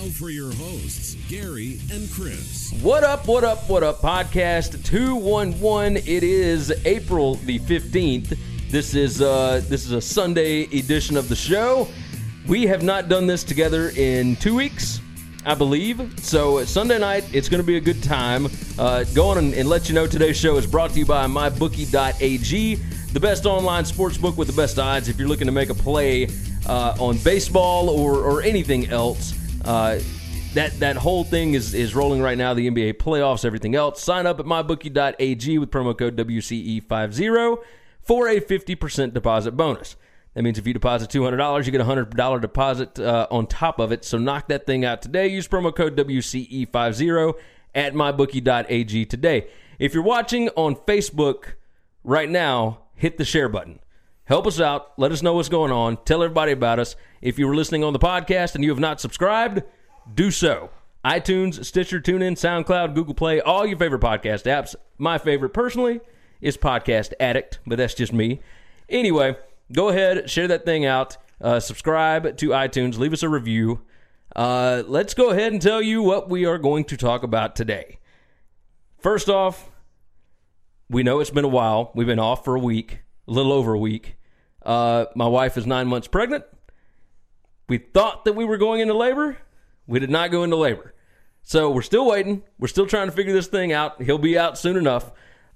Now for your hosts, Gary and Chris. What up, what up, what up, podcast 211. It is April the 15th. This is uh this is a Sunday edition of the show. We have not done this together in 2 weeks, I believe. So Sunday night, it's going to be a good time. Uh, go on and, and let you know today's show is brought to you by mybookie.ag, the best online sports book with the best odds. If you're looking to make a play uh, on baseball or, or anything else, uh, that that whole thing is is rolling right now. The NBA playoffs, everything else. Sign up at mybookie.ag with promo code WCE50 for a 50% deposit bonus. That means if you deposit $200, you get a $100 deposit uh, on top of it. So knock that thing out today. Use promo code WCE50 at mybookie.ag today. If you're watching on Facebook right now, hit the share button. Help us out. Let us know what's going on. Tell everybody about us. If you were listening on the podcast and you have not subscribed, do so. iTunes, Stitcher, TuneIn, SoundCloud, Google Play, all your favorite podcast apps. My favorite personally is Podcast Addict, but that's just me. Anyway, go ahead, share that thing out, uh, subscribe to iTunes, leave us a review. Uh, let's go ahead and tell you what we are going to talk about today. First off, we know it's been a while. We've been off for a week, a little over a week. Uh, my wife is nine months pregnant. We thought that we were going into labor. We did not go into labor. So we're still waiting. We're still trying to figure this thing out. He'll be out soon enough.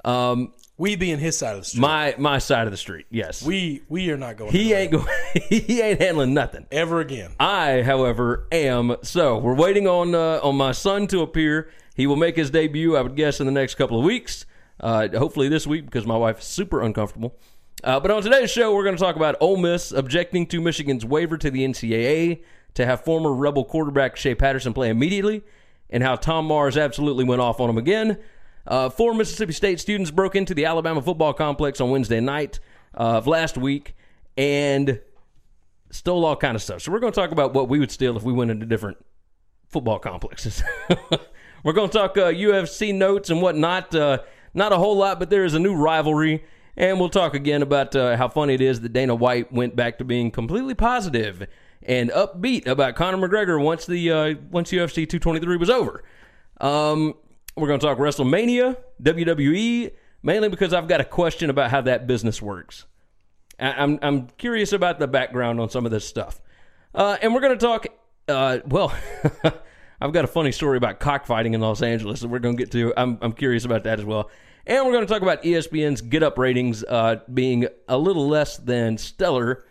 Um, We being his side of the street. my my side of the street, yes. we we are not going. he to ain't going. he ain't handling nothing. ever again. I, however, am. So we're waiting on uh, on my son to appear. He will make his debut, I would guess, in the next couple of weeks. Uh, hopefully this week because my wife is super uncomfortable. Uh, but on today's show, we're going to talk about Ole Miss objecting to Michigan's waiver to the NCAA to have former Rebel quarterback Shea Patterson play immediately, and how Tom Mars absolutely went off on him again. Uh, four Mississippi State students broke into the Alabama football complex on Wednesday night uh, of last week and stole all kind of stuff. So we're going to talk about what we would steal if we went into different football complexes. we're going to talk uh, UFC notes and whatnot. Uh, not a whole lot, but there is a new rivalry. And we'll talk again about uh, how funny it is that Dana White went back to being completely positive and upbeat about Conor McGregor once the uh, once UFC 223 was over. Um, we're going to talk WrestleMania, WWE, mainly because I've got a question about how that business works. I- I'm I'm curious about the background on some of this stuff, uh, and we're going to talk. Uh, well, I've got a funny story about cockfighting in Los Angeles that we're going to get to. I'm I'm curious about that as well, and we're going to talk about ESPN's Get Up ratings uh, being a little less than stellar.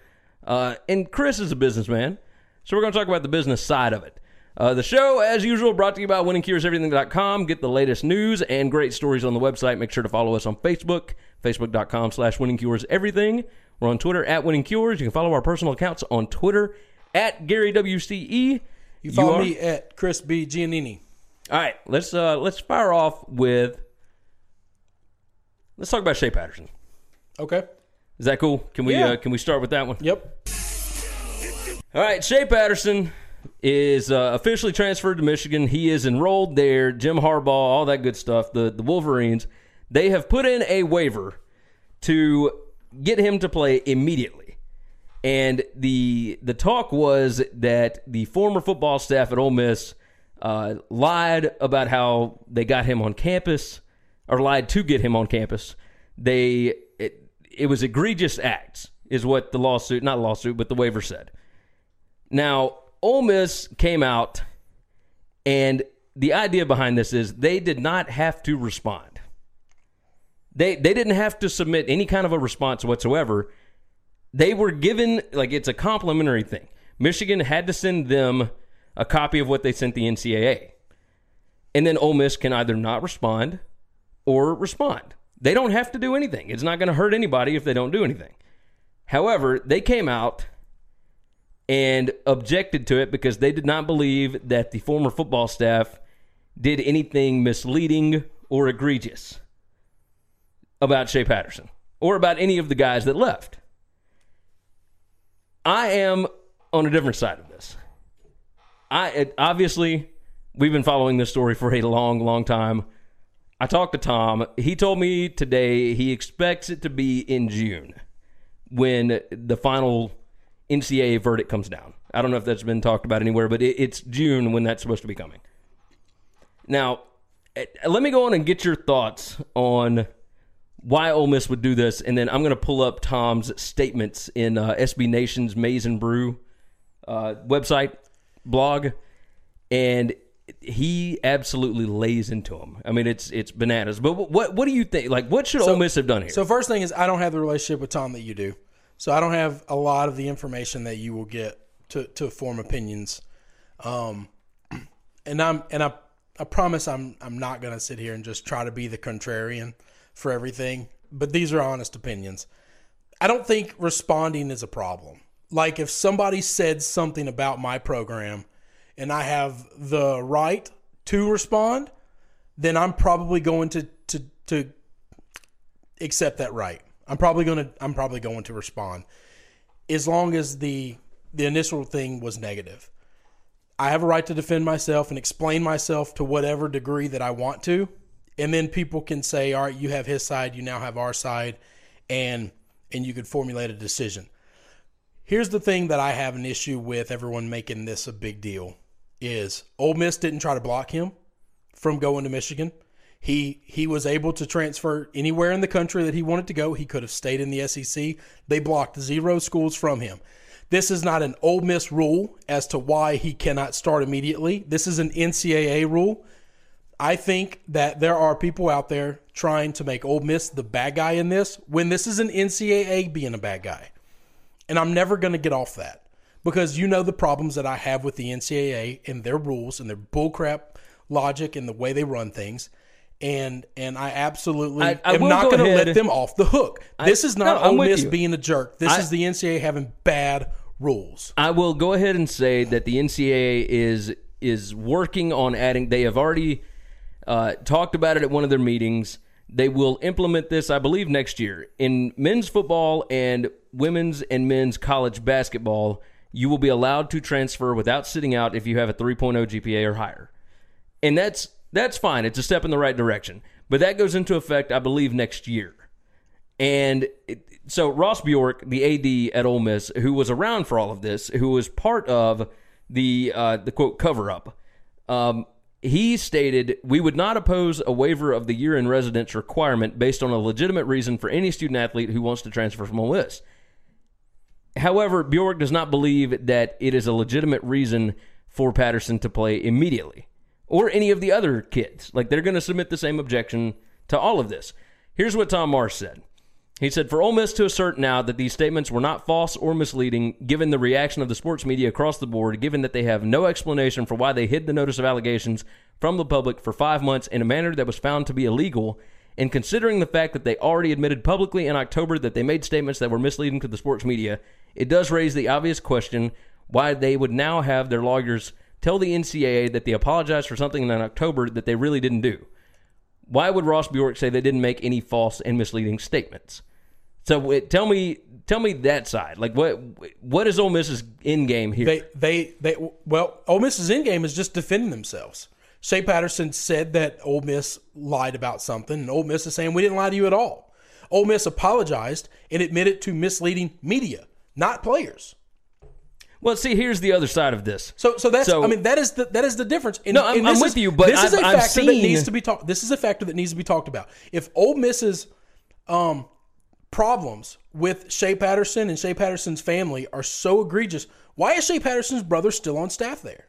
Uh, and Chris is a businessman, so we're going to talk about the business side of it. Uh, the show, as usual, brought to you by winningcureseverything.com. Get the latest news and great stories on the website. Make sure to follow us on Facebook, facebook.com slash winningcureseverything. We're on Twitter at winningcures. You can follow our personal accounts on Twitter at GaryWCE. You follow are- me at Chris B Giannini. All right, let's uh, let's fire off with. Let's talk about Shea Patterson. Okay. Is that cool? Can we Yeah. uh, can we start with that one? Yep. All right, Shea Patterson is uh, officially transferred to Michigan. He is enrolled there. Jim Harbaugh, all that good stuff. The the Wolverines, they have put in a waiver to get him to play immediately. And the the talk was that the former football staff at Ole Miss uh, lied about how they got him on campus, or lied to get him on campus. They it, it was egregious acts, is what the lawsuit, not lawsuit, but the waiver said. Now, Ole Miss came out, and the idea behind this is they did not have to respond. They they didn't have to submit any kind of a response whatsoever. They were given like it's a complimentary thing. Michigan had to send them a copy of what they sent the NCAA, and then Ole Miss can either not respond, or respond. They don't have to do anything. It's not going to hurt anybody if they don't do anything. However, they came out and objected to it because they did not believe that the former football staff did anything misleading or egregious about Shea Patterson or about any of the guys that left. I am on a different side of this. I obviously we've been following this story for a long, long time. I talked to Tom. He told me today he expects it to be in June when the final NCAA verdict comes down. I don't know if that's been talked about anywhere, but it, it's June when that's supposed to be coming. Now, eh, let me go on and get your thoughts on why Ole Miss would do this, and then I'm going to pull up Tom's statements in uh, SB Nation's Maize and Brew uh, website blog, and he absolutely lays into him. I mean, it's it's bananas. But what what do you think? Like, what should Ole Miss have done here? So first thing is I don't have the relationship with Tom that you do. So I don't have a lot of the information that you will get to, to form opinions. Um, and I'm and I I promise I'm I'm not gonna sit here and just try to be the contrarian for everything. But these are honest opinions. I don't think responding is a problem. Like if somebody said something about my program and I have the right to respond, then I'm probably going to to to accept that right. I'm probably going to I'm probably going to respond as long as the the initial thing was negative. I have a right to defend myself and explain myself to whatever degree that I want to. And then people can say, "All right, you have his side, you now have our side." And and you could formulate a decision. Here's the thing that I have an issue with everyone making this a big deal is Ole Miss didn't try to block him from going to Michigan. He he was able to transfer anywhere in the country that he wanted to go. He could have stayed in the SEC. They blocked zero schools from him. This is not an Ole Miss rule as to why he cannot start immediately. This is an NCAA rule. I think that there are people out there trying to make Ole Miss the bad guy in this when this is an NCAA being a bad guy. And I'm never going to get off that because you know the problems that I have with the NCAA and their rules and their bullcrap logic and the way they run things. And and I absolutely I- I am not going to let them off the hook. This is not no, Ole Miss being a jerk. This I- is the NCAA having bad rules. I will go ahead and say that the NCAA is is working on adding. They have already uh, talked about it at one of their meetings. They will implement this, I believe, next year in men's football and women's and men's college basketball. You will be allowed to transfer without sitting out if you have a 3.0 GPA or higher, and that's that's fine. It's a step in the right direction, but that goes into effect, I believe, next year. And it, so Ross Bjork, the AD at Ole Miss, who was around for all of this, who was part of the uh, the quote cover up, um, he stated we would not oppose a waiver of the year in residence requirement based on a legitimate reason for any student athlete who wants to transfer from Ole Miss. However, Bjork does not believe that it is a legitimate reason for Patterson to play immediately or any of the other kids. Like they're going to submit the same objection to all of this. Here's what Tom Mars said. He said, For Ole Miss to assert now that these statements were not false or misleading, given the reaction of the sports media across the board, given that they have no explanation for why they hid the notice of allegations from the public for five months in a manner that was found to be illegal, and considering the fact that they already admitted publicly in October that they made statements that were misleading to the sports media, it does raise the obvious question why they would now have their lawyers tell the NCAA that they apologized for something in October that they really didn't do. Why would Ross Bjork say they didn't make any false and misleading statements? So tell me, tell me that side. Like what what is Ole Miss's in game here? They they they well, Ole Miss's in game is just defending themselves. Shea Patterson said that Ole Miss lied about something, and Ole Miss is saying we didn't lie to you at all. Ole Miss apologized and admitted to misleading media, not players. well, see, here's the other side of this. So, so that's So- I mean that is the that is the difference. And, No, I'm- I'm this with is- you, but this is a I've- I've factor that needs to be talked. This is a factor that needs to be talked about. If Ole Miss's um, problems with Shea Patterson and Shea Patterson's family are so egregious, why is Shea Patterson's brother still on staff there?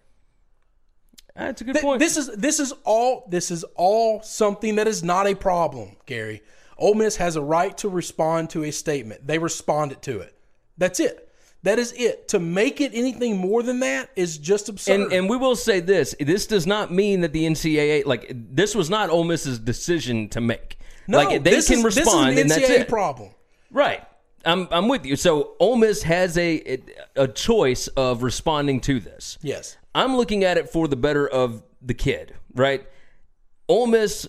That's a good Th- point. This is this is all this is all something that is not a problem, Gary. Ole Miss has a right to respond to a statement. They responded to it. That's it. That is it. To make it anything more than that is just absurd. And and we will say this: this does not mean that the NCAA like this was not Ole Miss's decision to make. no, like they this can is, respond, this is and that's NCAA it. problem. Right. I'm I'm with you. So Ole Miss has a a choice of responding to this. Yes. I'm looking at it for the better of the kid, right? Ole Miss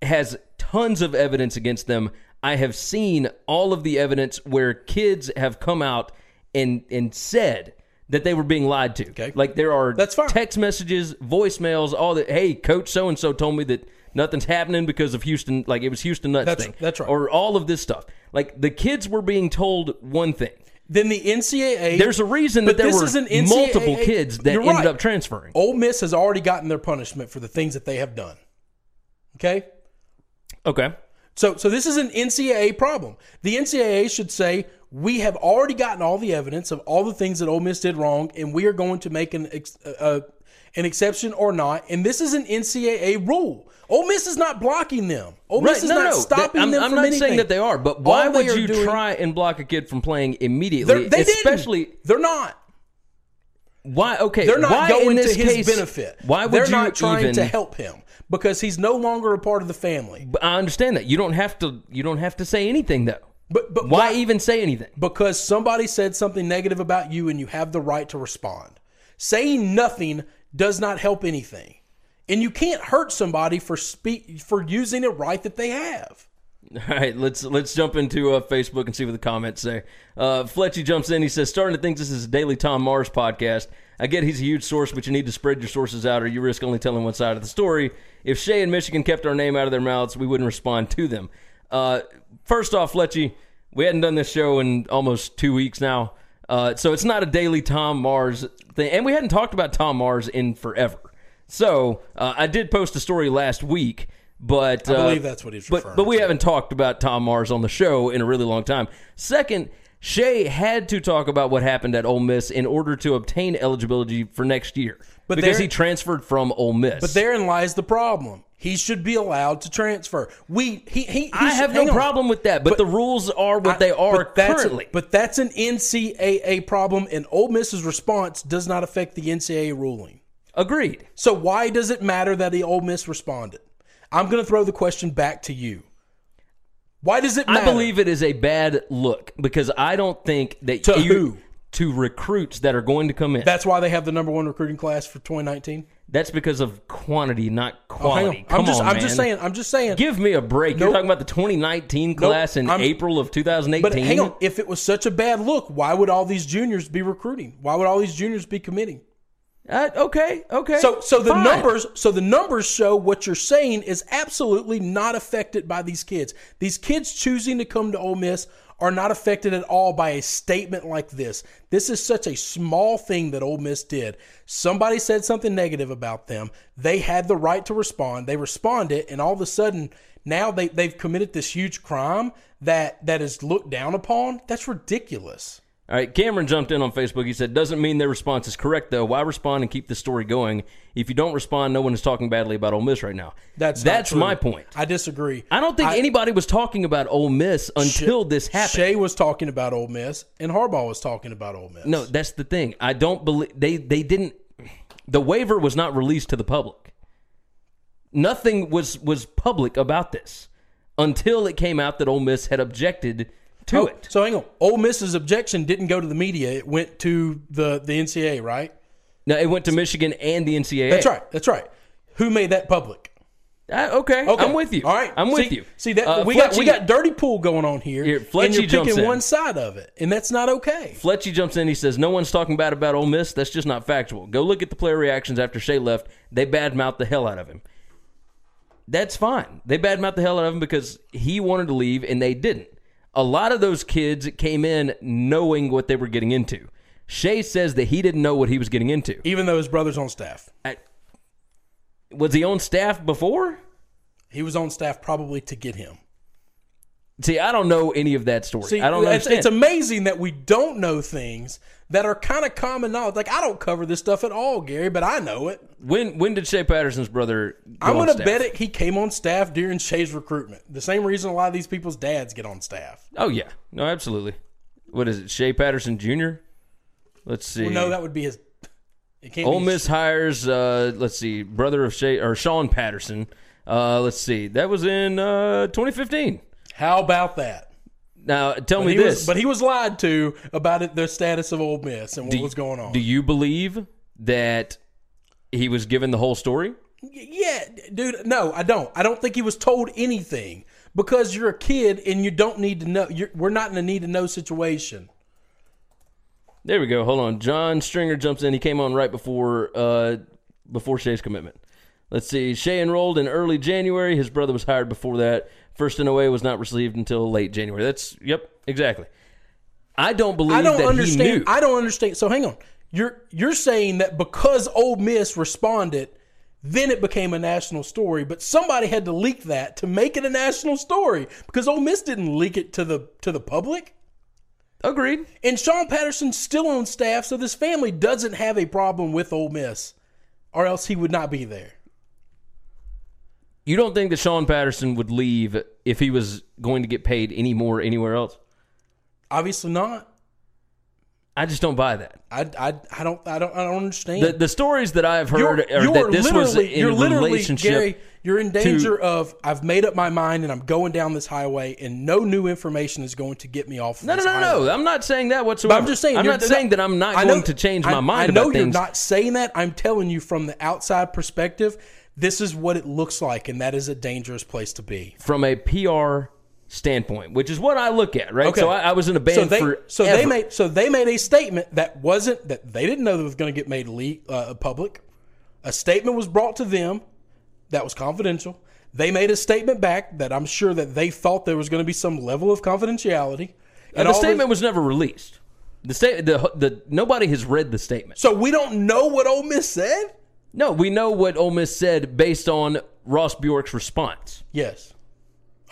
has tons of evidence against them. I have seen all of the evidence where kids have come out and and said that they were being lied to. Okay. Like there are That's fine. text messages, voicemails, all that. Hey, coach so and so told me that nothing's happening because of Houston. Like it was Houston nuts That's- thing. that's right. Or all of this stuff. Like the kids were being told one thing. Then the NCAA. There's a reason that there this were is an NCAA multiple kids that ended right. up transferring. Ole Miss has already gotten their punishment for the things that they have done. Okay? Okay. So so this is an NCAA problem. The NCAA should say we have already gotten all the evidence of all the things that Ole Miss did wrong, and we are going to make an ex, uh, an exception or not. And this is an NCAA rule. Ole Miss is not blocking them. Ole Miss Right, is no, not no. stopping I'm, them I'm from not anything. saying that they are, but why All would you doing- try and block a kid from playing immediately? they especially didn't. They're not. why? Okay, They're not why going in to his case, benefit. Why would They're you not trying even? to help him because he's no longer a part of the family. But I understand that you don't have to. You don't have to say anything though. But but Why even say anything? because somebody said something negative about you and you have the right to respond. Saying nothing does not help anything. And you can't hurt somebody for speak for using a right that they have. All right, let's let's jump into uh, Facebook and see what the comments say. Uh, Fletchy jumps in. He says, "Starting to think this is a daily Tom Mars podcast. I get he's a huge source, but you need to spread your sources out, or you risk only telling one side of the story. If Shea and Michigan kept our name out of their mouths, we wouldn't respond to them. Uh, first off, Fletchy, we hadn't done this show in almost two weeks now, uh, so it's not a daily Tom Mars thing, and we hadn't talked about Tom Mars in forever. So uh, I did post a story last week." But I uh, believe that's what he's but, referring but we to. haven't talked about Tom Mars on the show in a really long time. Second, Shea had to talk about what happened at Ole Miss in order to obtain eligibility for next year But because he transferred from Ole Miss. But therein lies the problem. He should be allowed to transfer. We he he. he I should- have no on. problem with that. But, But- the rules are what I- they are but that's currently. but that's an NCAA problem, and Ole Miss's response does not affect the NCAA ruling. Agreed. So why does it matter that the Ole Miss responded? I'm going to throw the question back to you. Why does it matter? I believe it is a bad look because I don't think that To you, who? to recruits that are going to come in. that's why they have the number one recruiting class for 2019. That's because of quantity, not Oh, quality. on. Come I'm just on, I'm man. just saying I'm just saying. Give me a break. You're talking about the 2019 class in I'm- April of 2018. but hang on, if it was such a bad look, why would all these juniors be recruiting? Why would all these juniors be committing? Uh, okay, okay. So so the fine. numbers so the numbers show what you're saying is absolutely not affected by these kids. These kids choosing to come to Ole Miss are not affected at all by a statement like this. This is such a small thing that Ole Miss did. Somebody said something negative about them. They had the right to respond. They responded, and all of a sudden now they, they've committed this huge crime that that is looked down upon. That's ridiculous. All right, Cameron jumped in on Facebook. He said, "Doesn't mean their response is correct, though. Why respond and keep the story going? If you don't respond, no one is talking badly about Ole Miss right now. That's that's my point. I disagree. I don't think anybody was talking about Ole Miss until this happened. Shea was talking about Ole Miss, and Harbaugh was talking about Ole Miss. No, that's the thing. I don't believe they they didn't. The waiver was not released to the public. Nothing was was public about this until it came out that Ole Miss had objected to Oh, it. So hang on. Ole Miss's objection didn't go to the media; it went to the the NCAA, right? No, it went to Michigan and the NCAA. That's right. That's right. Who made that public? Uh, okay, Okay, I'm with you. All right, I'm with you. See that Uh, we got we got dirty pool going on here, Here, and you're jumps picking in. one side of it, and that's not okay. Fletchy jumps in. He says, "No one's talking bad about Ole Miss. That's just not factual. Go look at the player reactions after Shea left. They badmouthed the hell out of him. That's fine. They badmouthed the hell out of him because he wanted to leave and they didn't. A lot of those kids came in knowing what they were getting into. Shea says that he didn't know what he was getting into. Even though his brother's on staff, Was he on staff before? he was on staff probably to get him. See, I don't know any of that story. See, I don't it's, it's amazing that we don't know things that are kind of common knowledge. Like I don't cover this stuff at all, Gary, but I know it. when when did Shea Patterson's brother? Go I'm going to staff? bet it he came on staff during Shea's recruitment. The same reason a lot of these people's dads get on staff. Oh yeah, no, absolutely. What is it, Shea Patterson Jr.? Let's see. Well, no, that would be his. It can't Ole Miss hires, uh, let's see, brother of Shay or Sean Patterson. Uh, let's see, that was in uh, 2015. How about that? Now, tell But me this: was, but he was lied to about it, the status of Ole Miss and what do, was going on. Do you believe that he was given the whole story? Yeah, dude. No, I don't. I don't think he was told anything because you're a kid and you don't need to know. You're, we're not in a need to know situation. There we go. Hold on. John Stringer jumps in. He came on right before uh, before Shea's commitment. Let's see. Shea enrolled in early January. His brother was hired before that. First in NOA was not received until late January. That's yep, exactly. I don't believe I don't understand. I don't understand. So hang on. You're you're saying that because Ole Miss responded, then it became a national story. But somebody had to leak that to make it a national story because Ole Miss didn't leak it to the to the public. Agreed. And Sean Patterson's still on staff, so this family doesn't have a problem with Ole Miss, or else he would not be there. You don't think that Sean Patterson would leave if he was going to get paid any more anywhere else? Obviously not. I just don't buy that. I, I, I don't I don't I don't understand. The, the stories that I've heard you're, are you're that this was literally, in you're literally, relationship. Gary, you're in danger of I've made up my mind and I'm going down this highway and no new information is going to get me off. Of no, no, no, highway. no. I'm not saying that whatsoever. But I'm just saying. I'm not saying that I'm not know- going to change my I- mind I know you're things. not saying that. I'm telling you from the outside perspective, this is what it looks like, and that is a dangerous place to be. from a PR standpoint, which is what I look at, right? Okay. So I, I was in a band so they, for so they made so they made a statement that wasn't that they didn't know that was going to get made le- uh, public. A statement was brought to them that was confidential. They made a statement back that I'm sure that they thought there was going to be some level of confidentiality. and all the statement was never released. The state, the, the nobody has read the statement. so we don't know what Ole Miss said. No, we know what Ole Miss said based on Ross Bjork's response. Yes.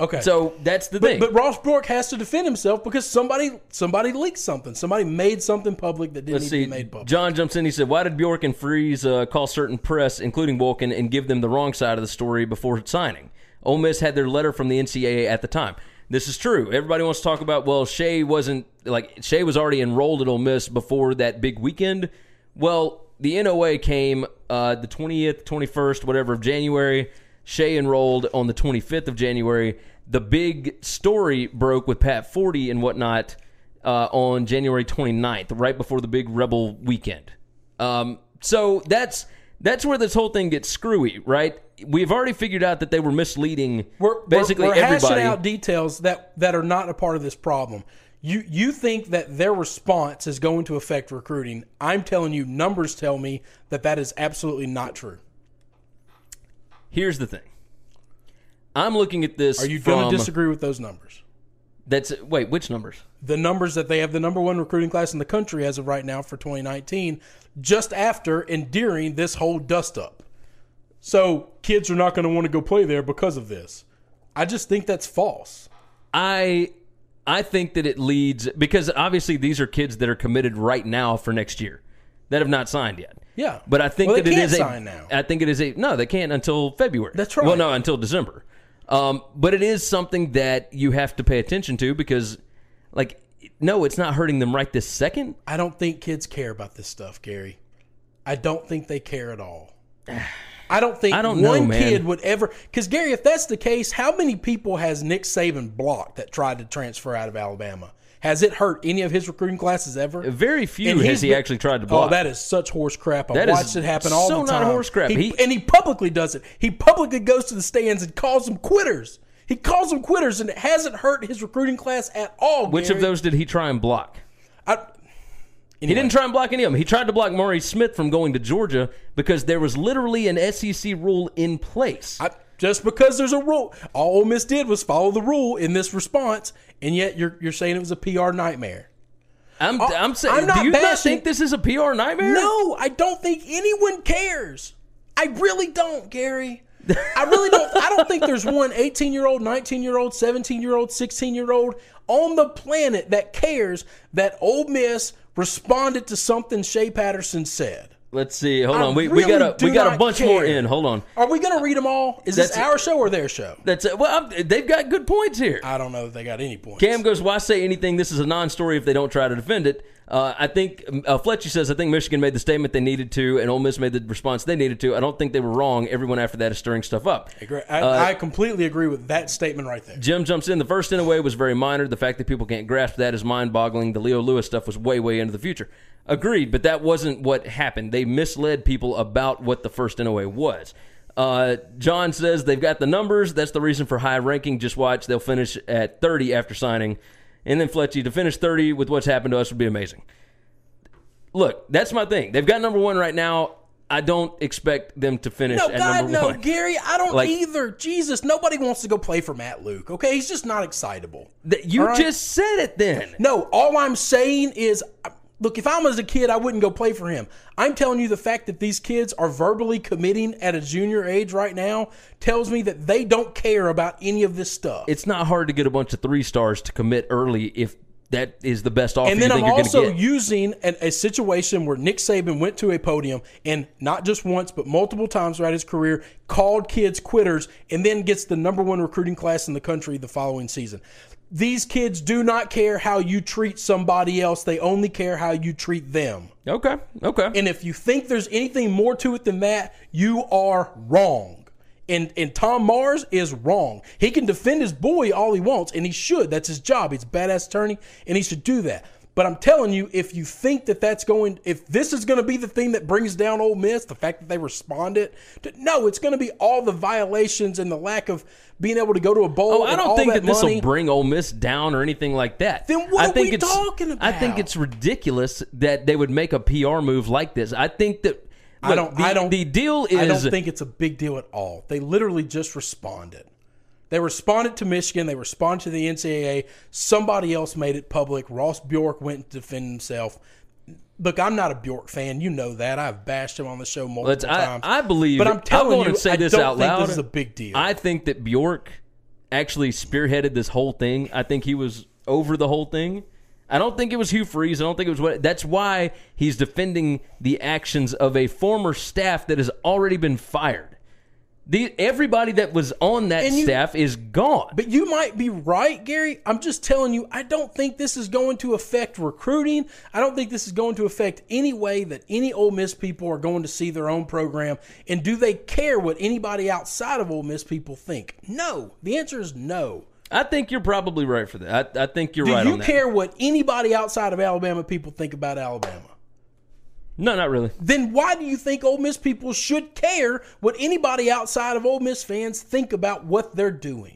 Okay. So that's the thing. But Ross Bjork has to defend himself because somebody somebody leaked something. Somebody made something public that didn't Let's need see. to be made public. John jumps in. He said, "Why did Bjork and Freeze uh, call certain press, including Wolken, and give them the wrong side of the story before signing? Ole Miss had their letter from the NCAA at the time. This is true. Everybody wants to talk about. Well, Shea wasn't like Shea was already enrolled at Ole Miss before that big weekend. Well, the NOA came uh, the twentieth, twenty first, whatever of January. Shea enrolled on the twenty fifth of January. The big story broke with Pat Forde and whatnot uh, on January 29th, right before the big Rebel weekend. Um, so that's that's where this whole thing gets screwy, right? We've already figured out that they were misleading We're basically we're, we're everybody. hashing out details that that are not a part of this problem. You you think that their response is going to affect recruiting? I'm telling you, numbers tell me that that is absolutely not true. Here's the thing. I'm looking at this. Are you going to disagree with those numbers? That's wait, which numbers? The numbers that they have the number one recruiting class in the country as of right now for 2019, just after and during this whole dust up. So kids are not going to want to go play there because of this. I just think that's false. I I think that it leads because obviously these are kids that are committed right now for next year that have not signed yet. Yeah. But I think Well, that it can't is sign a. now. I think it is a. No, they can't until February. That's right. Well, no, until December. Um, but it is something that you have to pay attention to because, like, no, it's not hurting them right this second. I don't think kids care about this stuff, Gary. I don't think they care at all. I don't think I don't one man. kid would ever. Because Gary, if that's the case, how many people has Nick Saban blocked that tried to transfer out of Alabama? Has it hurt any of his recruiting classes ever? Very few And has he been- actually tried to oh, block. Oh, that is such horse crap. I've That watched it happen all so the not time. horse crap. He, He- and he publicly does it. He publicly goes to the stands and calls them quitters. He calls them quitters, and it hasn't hurt his recruiting class at all. Which Gary. of those did he try and block? I, He didn't try and block any of them. He tried to block Maury Smith from going to Georgia because there was literally an SEC rule in place. I, just because there's a rule, all Ole Miss did was follow the rule in this response, and yet you're you're saying it was a PR nightmare. I'm, uh, I'm saying, I'm not do you not think this is a PR nightmare? No, I don't think anyone cares. I really don't, Gary. I really don't. I don't think there's one 18 year old, 19 year old, 17 year old, 16 year old on the planet that cares that Ole Miss responded to something Shea Patterson said. Let's see. Hold I on. We, we got a we got a bunch more in. Hold on. Are we going to read them all? Is this That's- our show or their show? That's it. Well, I'm- they've got good points here. I don't know if they got any points. Cam goes, "Why say anything? This is a non-story if they don't try to defend it." Uh, I think uh, Fletcher says I think Michigan made the statement they needed to, and Ole Miss made the response they needed to. I don't think they were wrong. Everyone after that is stirring stuff up. I, agree. I, I completely agree with that statement right there. Jim jumps in. The first NOA was very minor. The fact that people can't grasp that is mind boggling. The Leo Lewis stuff was way, way into the future. Agreed, but that wasn't what happened. They misled people about what the first NOA was. Uh, John says they've got the numbers. That's the reason for high ranking. Just watch. They'll finish at 30 after signing. And then Fletchy, to finish 30 with what's happened to us would be amazing. Look, that's my thing. They've got number one right now. I don't expect them to finish No, at God, no, one. Gary, I don't Like- either. Jesus, nobody wants to go play for Matt Luke. Okay, he's just not excitable. Th- You right? just said it then. No, all I'm saying is, look, if I was a kid, I wouldn't go play for him. I'm telling you, the fact that these kids are verbally committing at a junior age right now tells me that they don't care about any of this stuff. It's not hard to get a bunch of three stars to commit early if that is the best offer and then I'm also going to get. using an, a situation where Nick Saban went to a podium and not just once, but multiple times throughout his career, called kids quitters and then gets the number one recruiting class in the country the following season. These kids do not care how you treat somebody else. They only care how you treat them. okay, okay. And if you think there's anything more to it than that, you are wrong. And and Tom Mars is wrong. He can defend his boy all he wants, and he should. That's his job. He's a badass attorney, and he should do that. But I'm telling you, if you think that that's going, if this is going to be the thing that brings down Ole Miss, the fact that they responded, to, no, it's going to be all the violations and the lack of being able to go to a bowl. Oh, I don't think that that this will bring Ole Miss down or anything like that. Then what I are think we it's, talking I think it's ridiculous that they would make a PR move like this. I think that I don't. The, I don't. The deal is I don't think it's a big deal at all. They literally just responded. They responded to Michigan. They responded to the NCAA. Somebody else made it public. Ross Bjork went to defend himself. Look, I'm not a Bjork fan. You know that. I've bashed him on the show multiple Let's, times. I believe. but I'm telling you, say I this don't out think loud. this is a big deal. I think that Bjork actually spearheaded this whole thing. I think he was over the whole thing. I don't think it was Hugh Freeze. I don't think it was what. That's why he's defending the actions of a former staff that has already been fired. The everybody that was on that you- staff is gone. But you might be right, Gary. I'm just telling you, I don't think this is going to affect recruiting. I don't think this is going to affect any way that any Ole Miss people are going to see their own program. And do they care what anybody outside of Ole Miss people think? No. The answer is no. I think you're probably right for that. I, I think you're Do right you on that. care what anybody outside of Alabama people think about Alabama? No, not really. Then why do you think Ole Miss people should care what anybody outside of Ole Miss fans think about what they're doing?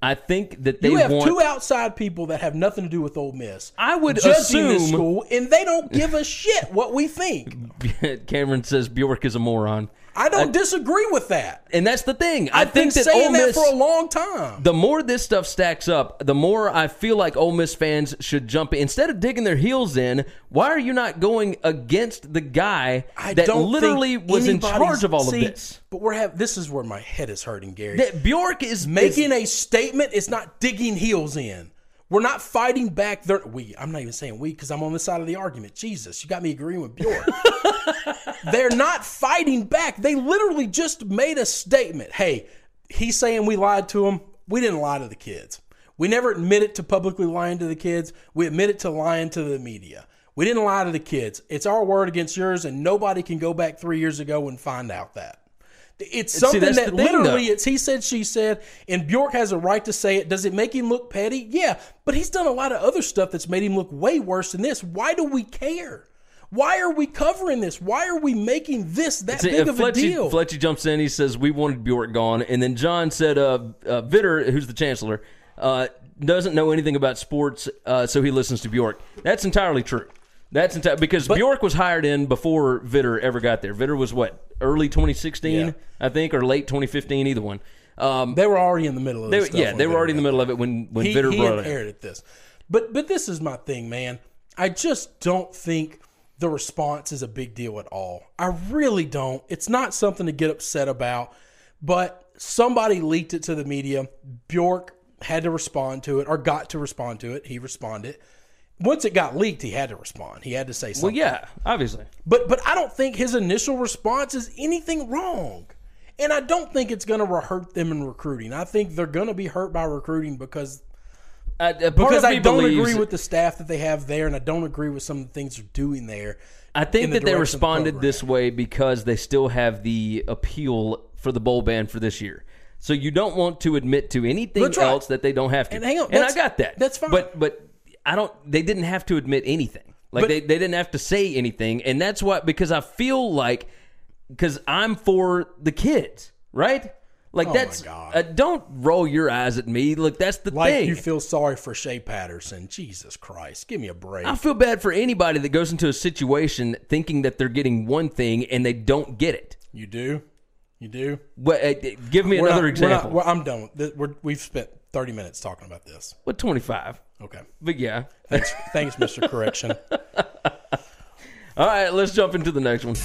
I think that they You have want. two outside people that have nothing to do with Ole Miss. I would judging this assume- school, and they don't give a shit what we think. Cameron says Bjork is a moron. I don't disagree with that. And that's the thing. I I've think been that saying Ole that for a long time. the more this stuff stacks up, the more I feel like Ole Miss fans should jump in. Instead of digging their heels in, why are you not going against the guy I that literally was in charge of all see, of this? But we're have this is where my head is hurting, Gary. That Bjork is Making is, a statement It's not digging heels in. We're not fighting back. There, we. I'm not even saying we because I'm on this side of the argument. Jesus, you got me agreeing with Bjork. They're not fighting back. They literally just made a statement. Hey, he's saying we lied to him. We didn't lie to the kids. We never admitted to publicly lying to the kids. We admitted to lying to the media. We didn't lie to the kids. It's our word against yours, and nobody can go back three years ago and find out that. It's something that's that literally though. it's he said, she said, and Bjork has a right to say it. Does it make him look petty? Yeah, but he's done a lot of other stuff that's made him look way worse than this. Why do we care? Why are we covering this? Why are we making this that See, big of a deal? Fletchy jumps in. He says, We wanted Bjork gone. And then John said, uh, uh, Vitter, who's the chancellor, uh, doesn't know anything about sports, uh, so he listens to Bjork. That's entirely true. That's enti- because Bjork was hired in before Vitter ever got there. Vitter was what, early 2016, Yeah. I think, or late 2015, either one. Um, they were already in the middle of they, yeah, they were already in the middle of it when, when he, Vitter he brought it in. inherited this. But but this is my thing, man. I just don't think the response is a big deal at all. I really don't. It's not something to get upset about. But somebody leaked it to the media. Bjork had to respond to it or got to respond to it. He responded. Once it got leaked, he had to respond. He had to say something. Well, yeah, obviously. But but I don't think his initial response is anything wrong. And I don't think it's going to hurt them in recruiting. I think they're going to be hurt by recruiting because I, a part because I don't agree with the staff that they have there, and I don't agree with some of the things they're doing there. I think the that they of the responded this way because they still have the appeal for the bowl ban for this year. So you don't want to admit to anything right. else that they don't have to. And hang on, and I got that. that's fine. But but I don't. They didn't have to admit anything. Like But- they they didn't have to say anything, and that's why because I feel like because I'm for the kids, right? Like Oh that's uh, don't roll your eyes at me. Look, that's the Like thing. you feel sorry for Shea Patterson. Jesus Christ, give me a break. I feel bad for anybody that goes into a situation thinking that they're getting one thing and they don't get it. you do, you do. What, uh, give me We're another not- example. We're not, I'm done. With this. We're, we've spent 30 minutes talking about this. what 25? Okay. But yeah. Thanks, thanks, Mr. Correction. All right, let's jump into the next one.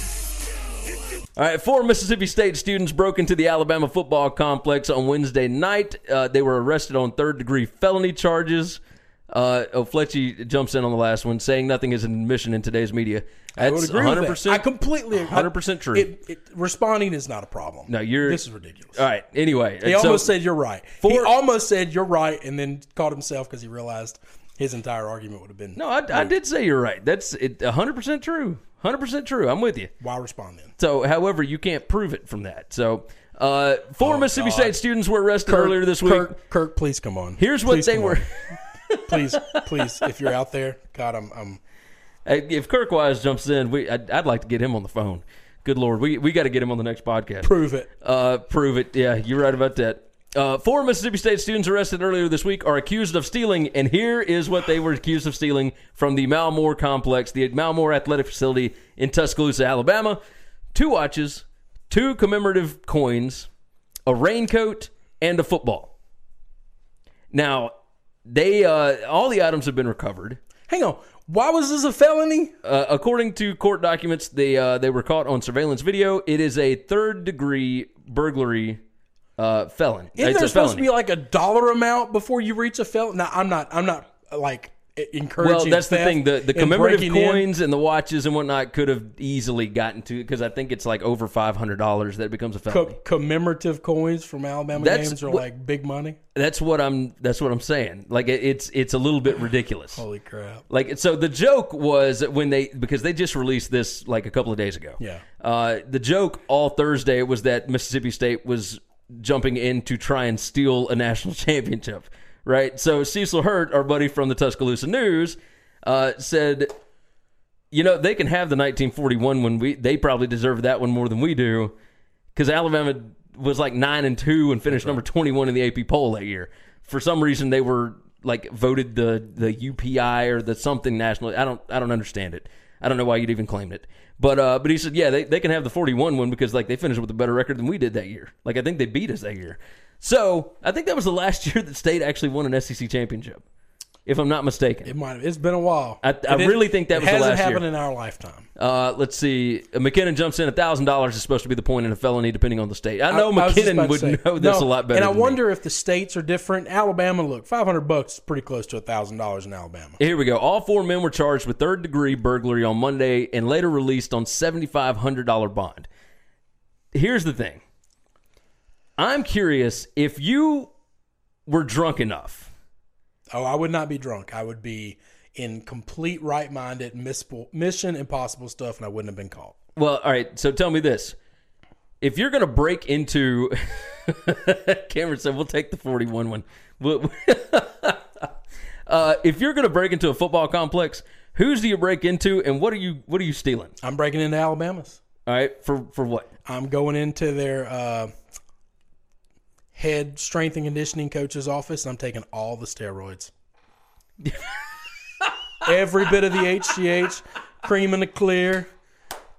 All right, four Mississippi State students broke into the Alabama football complex on Wednesday night. Uh, they were arrested on third degree felony charges. Uh, oh, Fletchy jumps in on the last one, saying nothing is an admission in today's media. I That's would agree with 100%. that. I completely agree. 100% true. It, it, responding is not a problem. No, you're- This is ridiculous. All right, anyway. He so- almost said you're right. he Four- almost said you're right, and then caught himself because he realized his entire argument would have been No, I, I did say you're right. That's it, 100% true. 100% true. I'm with you. why respond then. So, however, you can't prove it from that. So, uh, four Mississippi Oh, God. State students were arrested earlier this week. Kirk, Kirk, please come on. Here's what Please they were. please, please, if you're out there, God, I'm, I'm. Hey, if Kirk Wise jumps in, we I'd, I'd like to get him on the phone. Good lord, we we got to get him on the next podcast. Prove it. Uh, prove it. Yeah, you're right about that. Uh, four Mississippi State students arrested earlier this week are accused of stealing, and here is what they were accused of stealing from the Mal Moore complex, the Mal Moore Athletic Facility in Tuscaloosa, Alabama. Two watches, two commemorative coins, a raincoat, and a football. Now, they uh, all the items have been recovered. Hang on. Why was this a felony? Uh, according to court documents, they uh, they were caught on surveillance video. It is a third degree burglary uh, felon. Isn't it's there supposed felony. to be like a dollar amount before you reach a felony? No, I'm not. I'm not like encouraging. well, that's the thing. The the commemorative breaking in. coins and the watches and whatnot could have easily gotten to because I think it's like over five hundred dollars that it becomes a felony. Co- commemorative coins from Alabama That's games are what- like big money. that's what I'm. That's what I'm saying. Like it, it's it's a little bit ridiculous. Holy crap! Like so, the joke was when they because they just released this like a couple of days ago. Yeah. Uh, the joke all Thursday was that Mississippi State was jumping in to try and steal a national championship, right? So Cecil Hurt, our buddy from the Tuscaloosa News, uh, said, "You know, they can have the 1941 when We they probably deserve that one more than we do, because Alabama was like nine and two and finished number 21 in the AP poll that year. For some reason, they were like voted the the UPI or the something national. I don't I don't understand it. I don't know why you'd even claim it. But uh, but he said, yeah, they, they can have the 41 one because like they finished with a better record than we did that year. Like I think they beat us that year. So I think that was the last year that State actually won an SEC championship, if I'm not mistaken. It might. Have, it's been a while. I- I really think that was the last year. happened in our lifetime. Uh, let's see. McKinnon jumps in. thousand dollars is supposed to be the point in a felony, depending on the state. I know I- I McKinnon to would say- know this No, a lot better. And I than me. wonder if the states are different. Alabama, look, five hundred bucks is pretty close to thousand dollars in Alabama. Here we go. All four men were charged with third degree burglary on Monday and later released on $7,500 bond. Here's the thing I'm curious if you were drunk enough. Oh, I would not be drunk. I would be in complete right minded Mission Impossible stuff, and I wouldn't have been caught. Well, all right. So tell me this. If you're going to break into. Cameron said, we'll take the 41 one. Uh, if you're going to break into a football complex, whose do you break into and what are you what are you stealing? I'm breaking into Alabama's. All right. For, for what? I'm going into their uh, head strength and conditioning coach's office, and I'm taking all the steroids. Every bit of the HGH, cream in the clear,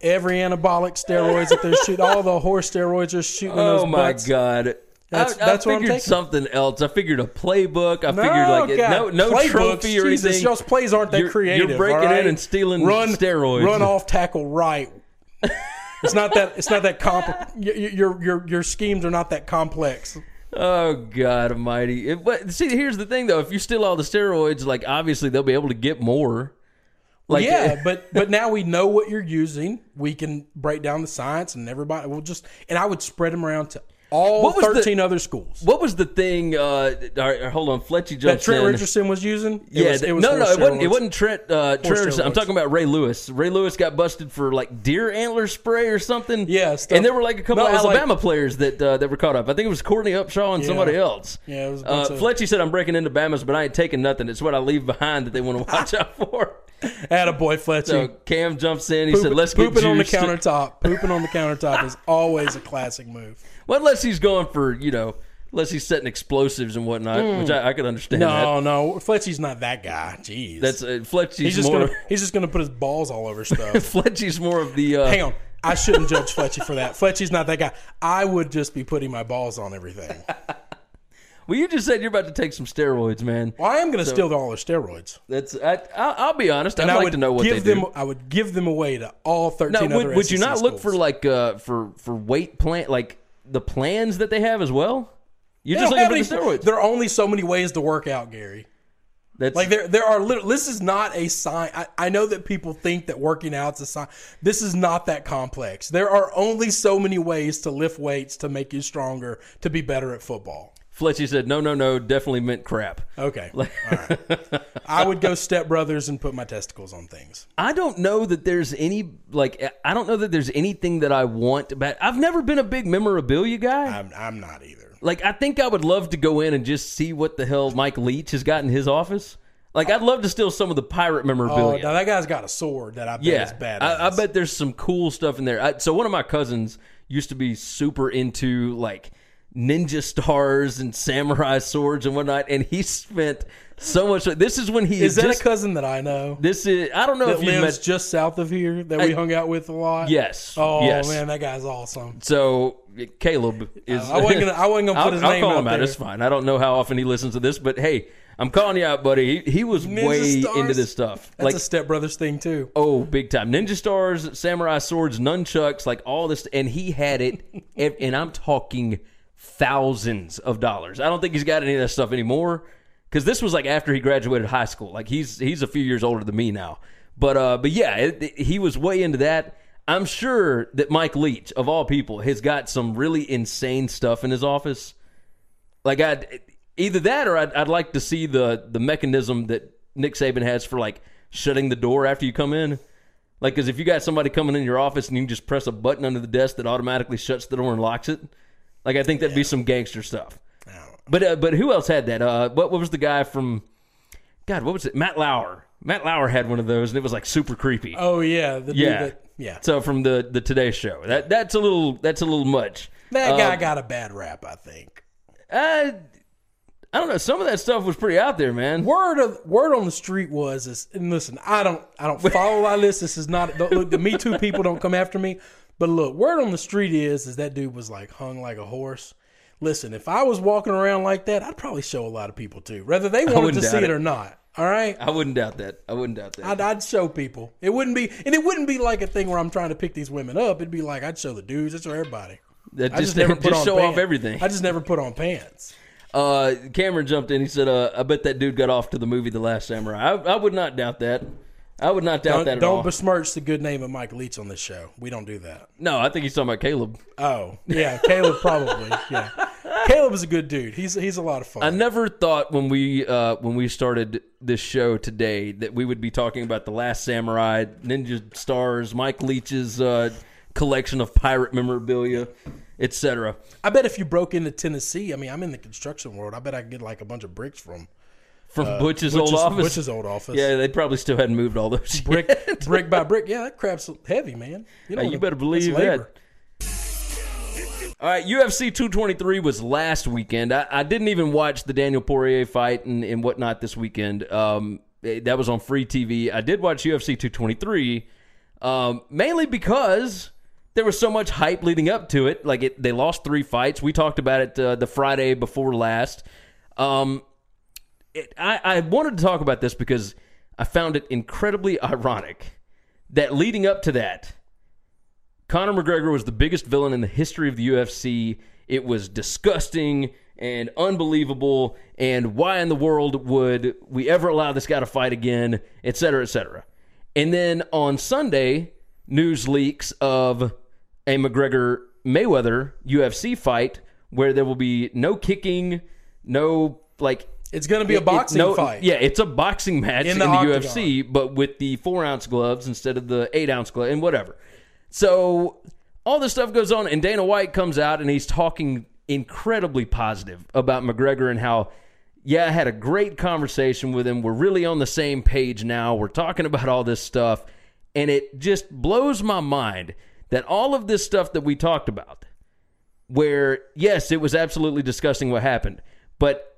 every anabolic steroids that they're shooting, all the horse steroids are shooting in those Oh my butts. god. That's- I, that's I what I'm figured something else. I figured a playbook. I No, figured like no no playbooks, trophy or Jesus, anything. Y'all's plays aren't that You're- creative. You're breaking right? in and stealing run, steroids. Run off tackle right. It's not that. It's not that comp. Your your your your schemes are not that complex. Oh God Almighty! It, but see, here's the thing though. If you steal all the steroids, like obviously they'll be able to get more. Like yeah, but but now we know what you're using. We can break down the science, and everybody will just. And I would spread them around to All What was the- thirteen other schools What was the thing? Uh, right, hold on, Fletchy that jumps Trent in. Richardson was using. It Yeah, was, was no, no, it wasn't. It wasn't Trent. Uh, Trent Richardson. I'm talking about Ray Lewis. Ray Lewis got busted for like deer antler spray or something. Yeah, stuff- and there were like a couple No, of was like- Alabama players that uh, that were caught up. I think it was Courtney Upshaw and Yeah. somebody else. Yeah, it was a Uh, of- Fletchy said, "I'm breaking into Bama's, but I ain't taking nothing. It's what I leave behind that they want to watch out for." Attaboy, Fletchy. So Cam jumps in. He Poop- said, "Let's get pooping on the countertop. Pooping on the countertop is always a classic move. Well, unless he's going for you know, unless he's setting explosives and whatnot, which I, I could understand. that. No, no, Fletchy's not that guy. Jeez, That's uh, Fletchy's he's just more. gonna he's just gonna put his balls all over stuff. Fletchy's more of the. Uh, Hang on, I shouldn't judge Fletchy for that. Fletchy's not that guy. I would just be putting my balls on everything. Well, you just said you're about to take some steroids, man. Well, I am gonna steal all their steroids, That's. I, I'll, I'll be honest. I'd and like would to know what give they them. do. I would give them away to all thirteen Now, other. would, would you SEC not look for like uh for for weight plant like the plans that they have as well? You're They just looking for the steroids. There are only so many ways to work out, Gary. That's Like there, there are. This is not a sign. I, I know that people think that working out's a sign. This is not that complex. There are only so many ways to lift weights to make you stronger to be better at football. Fletchy said. No, no, no. Definitely meant crap. Okay, all right. I would go Step Brothers and put my testicles on things. I don't know that there's any like I don't know that there's anything that I want. But I've never been a big memorabilia guy. I'm, I'm not either. Like I think I would love to go in and just see what the hell Mike Leach has got in his office. Like I'd love to steal some of the pirate Oh, memorabilia. now that guy's got a sword that I bet yeah, is bad. I, I bet there's some cool stuff in there. I, so one of my cousins used to be super into like ninja stars and samurai swords and whatnot, and he spent so much. This is when he Is that just, a cousin that I know This is I don't know that if you lives met. just south of here that we I- hung out with a lot? yes. Oh yes. man, that guy's awesome. So Caleb is. Uh, I wasn't gonna- I wasn't gonna put I'll- his I'll name call out him out. there. It's fine. I don't know how often he listens to this, but hey, I'm calling you out, buddy. He, he was Ninja way stars? into this stuff. That's like a Step Brothers thing too. oh, big time. Ninja stars, samurai swords, nunchucks, like all this, and he had it. and I'm talking thousands of dollars. I don't think he's got any of that stuff anymore because this was like after he graduated high school. Like he's he's a few years older than me now. But uh, but yeah, it, it- he was way into that. I'm sure that Mike Leach, of all people, has got some really insane stuff in his office. Like I, either that or I'd, I'd like to see the the mechanism that Nick Saban has for like shutting the door after you come in. Like, because if you got somebody coming in your office and you just press a button under the desk that automatically shuts the door and locks it, like I think that'd be some gangster stuff. But uh, but who else had that? Uh, what what was the guy from? God, what was it? Matt Lauer. Matt Lauer had one of those, and it was like super creepy. Oh yeah, the dude yeah, that, yeah. So from the the Today Show, that that's a little that's a little much. That guy Um, got a bad rap, I think. Uh, I don't know. Some of that stuff was pretty out there, man. Word of word on the street was is and listen, I don't I don't follow a lot of this. This is not don't, look the Me Too people don't come after me. But look, word on the street is is that dude was like hung like a horse. Listen, if I was walking around like that, I'd probably show a lot of people too, whether they wanted to see it it. or not. All right, I wouldn't doubt that. I wouldn't doubt that. I'd, I'd show people. It wouldn't be, and it wouldn't be like a thing where I'm trying to pick these women up. It'd be like I'd show the dudes, I'd show everybody. That I just, just never put just on show pants. off everything. I just never put on pants. Uh, Cameron jumped in. He said, uh, "I bet that dude got off to the movie The Last Samurai." I, I would not doubt that. I would not doubt Don't, that at don't all. besmirch the good name of Mike Leach on this show. We don't do that. no, I think he's talking about Caleb. Oh, yeah, Caleb probably. Yeah, Caleb is a good dude. He's he's a lot of fun. I never thought when we uh, when we started this show today that we would be talking about The Last Samurai, Ninja Stars, Mike Leach's uh, collection of pirate memorabilia, etc. I bet if you broke into Tennessee, I mean, I'm in the construction world. I bet I could get like a bunch of bricks from From Butch's, old office. Butch's old office. Yeah, they probably still hadn't moved all those. brick yet. brick by brick. Yeah, that crap's heavy, man. You, Hey, know, you better believe that. All right, UFC 223 was last weekend. I, I didn't even watch the Daniel Poirier fight and, and whatnot this weekend. Um, eh, that was on free TV. I did watch UFC 223, um, mainly because there was so much hype leading up to it. Like it, they lost three fights. We talked about it uh, the Friday before last. Um, it, I, I wanted to talk about this because I found it incredibly ironic that leading up to that, Conor McGregor was the biggest villain in the history of the UFC. It was disgusting and unbelievable. And why in the world would we ever allow this guy to fight again, et cetera, et cetera? And then on Sunday, news leaks of a McGregor Mayweather UFC fight where there will be no kicking, no like It's going to be a boxing no- fight. Yeah, it's a boxing match In in the the. UFC, but with the four ounce gloves instead of the eight ounce glove and whatever. So all this stuff goes on, and Dana White comes out and he's talking incredibly positive about McGregor and how, yeah, I had a great conversation with him. We're really on the same page now. We're talking about all this stuff, and it just blows my mind that all of this stuff that we talked about, where yes, it was absolutely disgusting what happened, but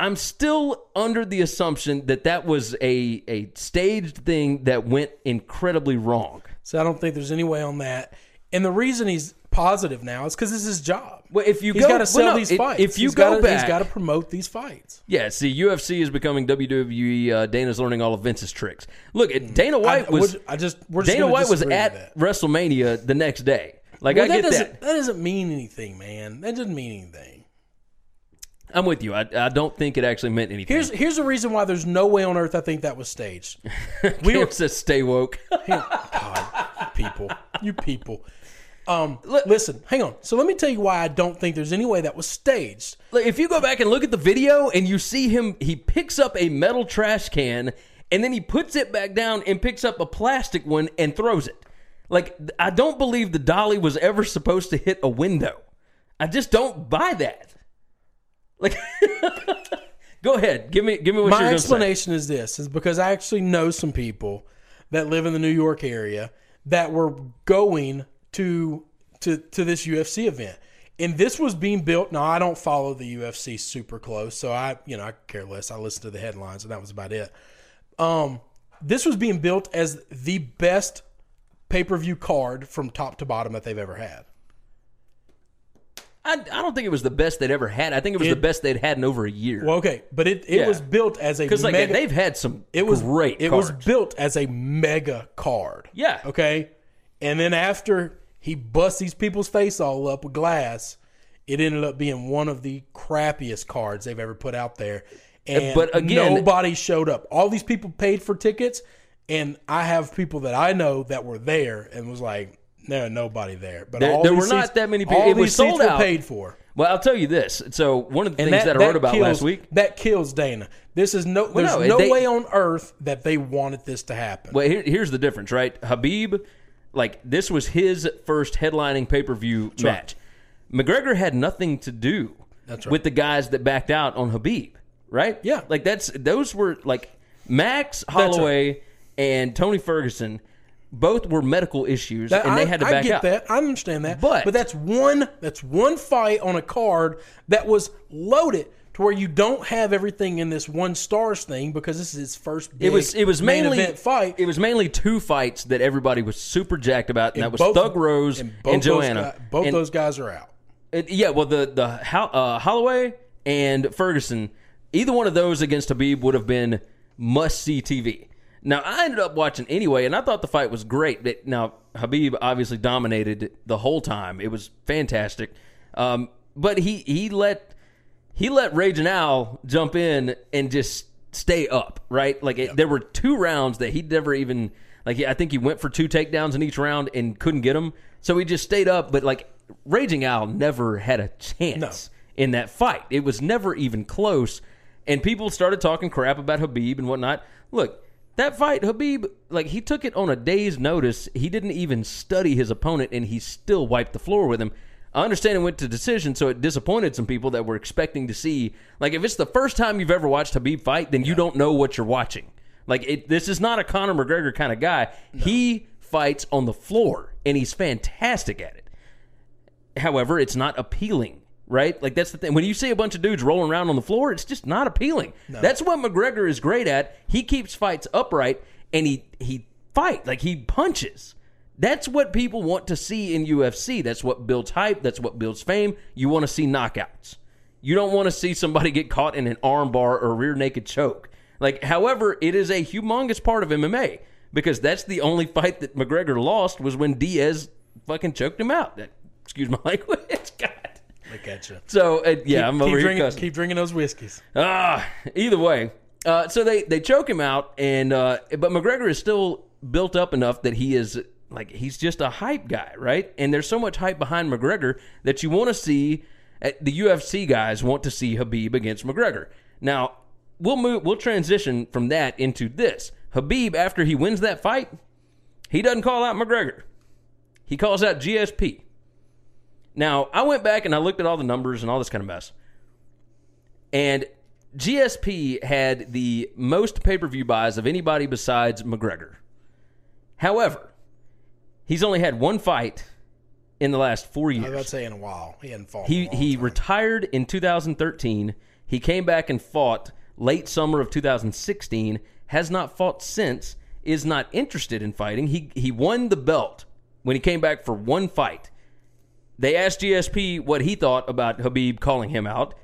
I'm still under the assumption that that was a a staged thing that went incredibly wrong. So I don't think there's any way on that. And the reason he's positive now is because it's his job. Well, if you he's got to well, sell no, these if- fights. if you He's go gotta, back- he's got to promote these fights. Yeah, see, UFC is becoming WWE. Uh, Dana's learning all of Vince's tricks. Look, Dana White I, was I just we're just Dana White was at. WrestleMania the next day. Like Well, I that get doesn't that. that doesn't mean anything, man. That doesn't mean anything. I'm with you. I, I don't think it actually meant anything. Here's here's the reason why there's no way on earth I think that was staged. we were says stay woke. God, people, you people. Um, listen, hang on. So let me tell you why I don't think there's any way that was staged. If you go back and look at the video and you see him, he picks up a metal trash can and then he puts it back down and picks up a plastic one and throws it. Like, I don't believe the dolly was ever supposed to hit a window. I just don't buy that. Like, go ahead, give me, give me what My you're going say. explanation is this: is because I actually know some people that live in the New York area that were going to to to this UFC event. And this was being built. Now I don't follow the UFC super close, so I, you know, I care less. I listen to the headlines, and that was about it. Um, this was being built as the best pay per view card from top to bottom that they've ever had. I, I don't think it was the best they'd ever had. I think it was It- the best they'd had in over a year. Well, okay, but it, it Yeah. was built as a Because like mega, they've had some it was great. It cards. was built as a mega card. Yeah. Okay. And then after he busts these people's face all up with glass, it ended up being one of the crappiest cards they've ever put out there. And But again- nobody showed up. All these people paid for tickets, and I have people that I know that were there and was like, "No, nobody there." But There- all there were not that many people. All It was seats sold were out. paid for. Well, I'll tell you this. So one of the And things that, I wrote about kills, last week. That kills Dana. This is no. There's no, no, they- way on earth that they wanted this to happen. Well, here, here's the difference, right? Khabib, like this was his first headlining pay per view match. McGregor had nothing to do right. with the guys that backed out on Khabib, right? Yeah. like that's those were like Max right. Holloway and Tony Ferguson. Both were medical issues, That- and they I- had to I back get out. that. I understand that. But- but that's one. That's one fight on a card that was loaded to where you don't have everything in this one stars thing because this is his first. Big It was it was main mainly event fight. It was mainly two fights that everybody was super jacked about, and, that was both- Thug Rose and and, Joanna. both And- those guys are out. It, yeah, well, the the uh, Holloway and Ferguson, either one of those against Khabib would have been must see TV. Now I ended up watching anyway, and I thought the fight was great. But now Khabib obviously dominated the whole time. It was fantastic, um, but he he let he let Raging Al jump in and just stay up, right? Like it, there were two rounds that he never even like. I think he went for two takedowns in each round and couldn't get them, so he just stayed up. But like Raging Al never had a chance in that fight. It was never even close, and people started talking crap about Khabib and whatnot. Look. That fight, Khabib, like he took it on a day's notice. He didn't even study his opponent, and he still wiped the floor with him. I understand it went to decision, so it disappointed some people that were expecting to see. Like, if it's the first time you've ever watched Khabib fight, then you don't know what you're watching. Like, it, this is not a Conor McGregor kind of guy. He fights on the floor, and he's fantastic at it. However, it's not appealing, right? Like, that's the thing. When you see a bunch of dudes rolling around on the floor, it's just not appealing. That's what McGregor is great at. He keeps fights upright, and he he fight like he punches. That's what people want to see in UFC. That's what builds hype. That's what builds fame. You want to see knockouts. You don't want to see somebody get caught in an armbar or rear naked choke. Like, however, it is a humongous part of MMA because that's the only fight that McGregor lost was when Diaz fucking choked him out. That- Excuse my language. Look at you. So uh, yeah, I'm keep here drinking, cussing. keep drinking those whiskeys. Ah, either way. Uh, so they they choke him out, and uh, but McGregor is still built up enough that he is like he's just a hype guy, right? And there's so much hype behind McGregor that you want to see. Uh, The UFC guys want to see Khabib against McGregor. Now, we'll move we'll transition from that into this. Khabib after he wins that fight, he doesn't call out McGregor. He calls out GSP. Now, I went back and I looked at all the numbers and all this kind of mess. And GSP had the most pay-per-view buys of anybody besides McGregor. However, he's only had one fight in the last 4 years. I was about to say in a while. He hadn't fought. He he time. retired in 2013. He came back and fought late summer of 2016. Has not fought since. Is not interested in fighting. He he won the belt when he came back for one fight. They asked GSP what he thought about Khabib calling him out,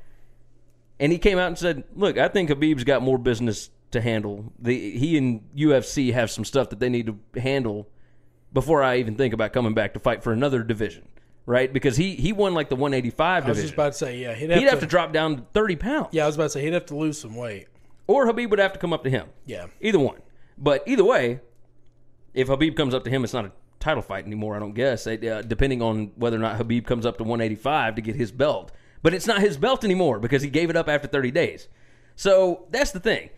and he came out and said, "Look, I think Khabib's got more business to handle. The he and UFC have some stuff that they need to handle before I even think about coming back to fight for another division." Right? Because he he won like the 185 I was division. just about to say, yeah, he'd have, He'd to, have to drop down 30 pounds. Yeah, I was about to say he'd have to lose some weight. Or Khabib would have to come up to him. Yeah. Either one. But either way, if Khabib comes up to him, it's not a title fight anymore, I don't guess, uh, depending on whether or not Khabib comes up to 185 to get his belt. But it's not his belt anymore because he gave it up after 30 days. So that's the thing.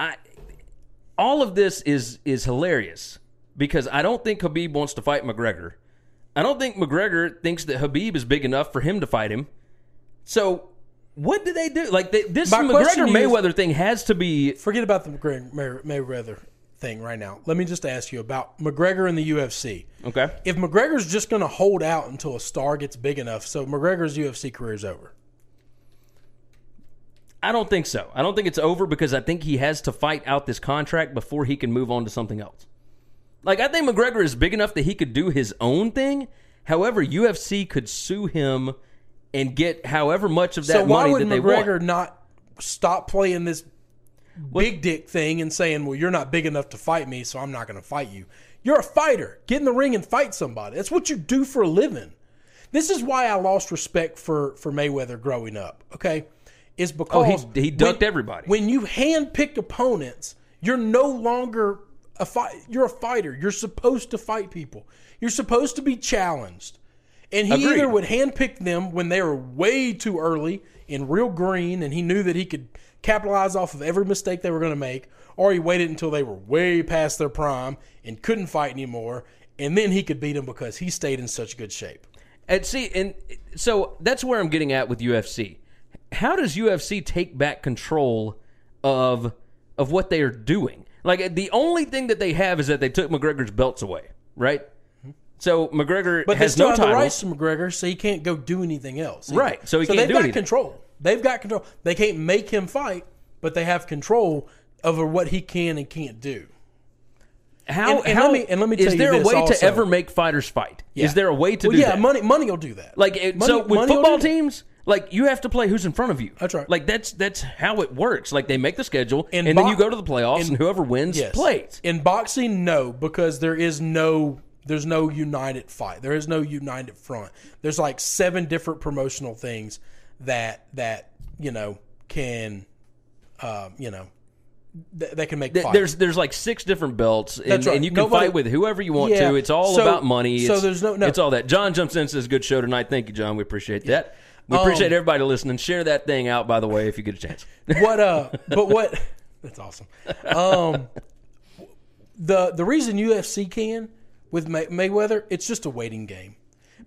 I, all of this is is hilarious because I don't think Khabib wants to fight McGregor. I don't think McGregor thinks that Khabib is big enough for him to fight him. So what do they do? Like they, this My McGregor you is- Mayweather thing has to be Forget about the McGregor Mayweather thing right now. Let me just ask you about McGregor and the UFC. okay. If McGregor's just going to hold out until a star gets big enough, so McGregor's UFC career is over. I don't think so. I don't think it's over because I think he has to fight out this contract before he can move on to something else. Like I think McGregor is big enough that he could do his own thing. However, UFC could sue him and get however much of that So why money would that they McGregor not stop playing this big dick thing and saying, "Well, you're not big enough to fight me, so I'm not going to fight you." You're a fighter. Get in the ring and fight somebody. That's what you do for a living. This is why I lost respect for for Mayweather growing up. Okay, is because Oh, he ducked everybody. When you handpick opponents, you're no longer a fight. You're a fighter. You're supposed to fight people. You're supposed to be challenged. And he Agreed. either would handpick them when they were way too early in real green, and he knew that he could capitalize off of every mistake they were going to make, or he waited until they were way past their prime and couldn't fight anymore, and then he could beat them because he stayed in such good shape. And see, and so that's where I'm getting at with UFC. How does UFC take back control of of what they are doing? Like the only thing that they have is that they took McGregor's belts away, right? So McGregor But they has still no have the rights to McGregor, so he can't go do anything else. Right, so he can't they've do got anything. control. They've got control. They can't make him fight, but they have control over what he can and can't do. How, And- and how let me- and let me is tell you there a way also. to ever make fighters fight? Yeah. Is there a way to well, do yeah, that? money money will do that. Like it, Money- so with football teams, like you have to play who's in front of you. That's right. Like that's that's how it works. Like they make the schedule, In and then you go to the playoffs, in- and whoever wins Yes. plays. In boxing, no, because there is no there's no united fight. There is no united front. There's like seven different promotional things that that you know can um, you know th- that can make Th-. There's there's like six different belts, and, That's right. and you can Nobody- fight with whoever you want Yeah. to. It's all So- about money. so It's, there's no- no. It's all that. John jumps in and says, "Good show tonight." Thank you, John. We appreciate that. We Um, appreciate everybody listening. Share that thing out, by the way, if you get a chance. what uh but what that's awesome um the the reason ufc can with May, mayweather it's just a waiting game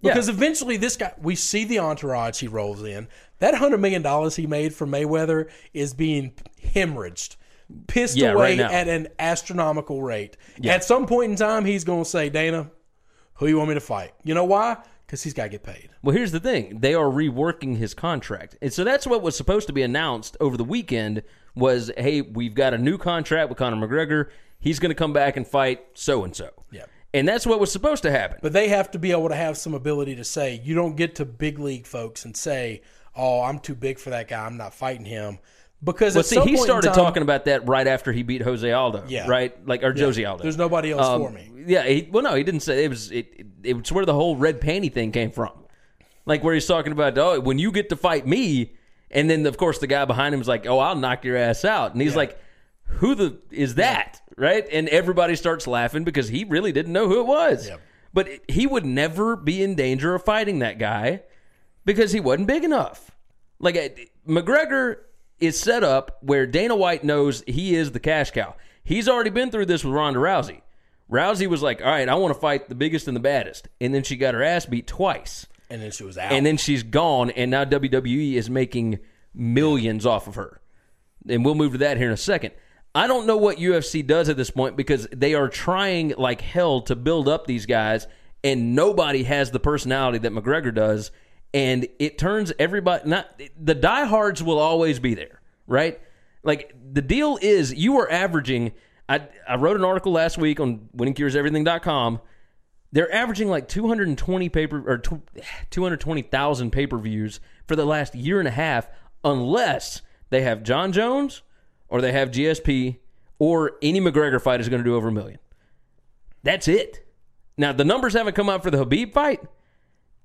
because eventually this guy we see the entourage he rolls in that hundred million dollars he made from mayweather is being hemorrhaged pissed Yeah, away right at an astronomical rate at some point in time he's going to say dana who you want me to fight you know why because he's got to get paid Well, here's the thing: they are reworking his contract, and so that's what was supposed to be announced over the weekend. Was hey, we've got a new contract with Conor McGregor. He's going to come back and fight so and so. Yeah. and that's what was supposed to happen. But they have to be able to have some ability to say, you don't get to big league folks and say, oh, I'm too big for that guy. I'm not fighting him. Because Well, see, he started time- talking about that right after he beat Jose Aldo. Yeah. right, like or Josie Aldo. There's nobody else Um, for me. Yeah, he, well, no, he didn't say it was. It, it, it's where the whole red panty thing came from, like where he's talking about, oh, when you get to fight me, and then of course the guy behind him is like, oh, I'll knock your ass out, and he's like, who the is that, right? And everybody starts laughing because he really didn't know who it was, but he would never be in danger of fighting that guy because he wasn't big enough. Like uh, McGregor is set up where Dana White knows he is the cash cow. He's already been through this with Ronda Rousey. Rousey was like, "All right, I want to fight the biggest and the baddest," and then she got her ass beat twice, And then she was out. and then she's gone, and now WWE is making millions off of her. And we'll move to that here in a second. I don't know what UFC does at this point because they are trying like hell to build up these guys, and nobody has the personality that McGregor does. And it turns everybody not the diehards will always be there, right? Like the deal is you are averaging. I I wrote an article last week on winningcureseverything.com. They're averaging like 220 paper or 220,000 pay-per-views for the last year and a half unless they have Jon Jones or they have GSP or any McGregor fight is going to do over a million. That's it. Now the numbers haven't come out for the Khabib fight.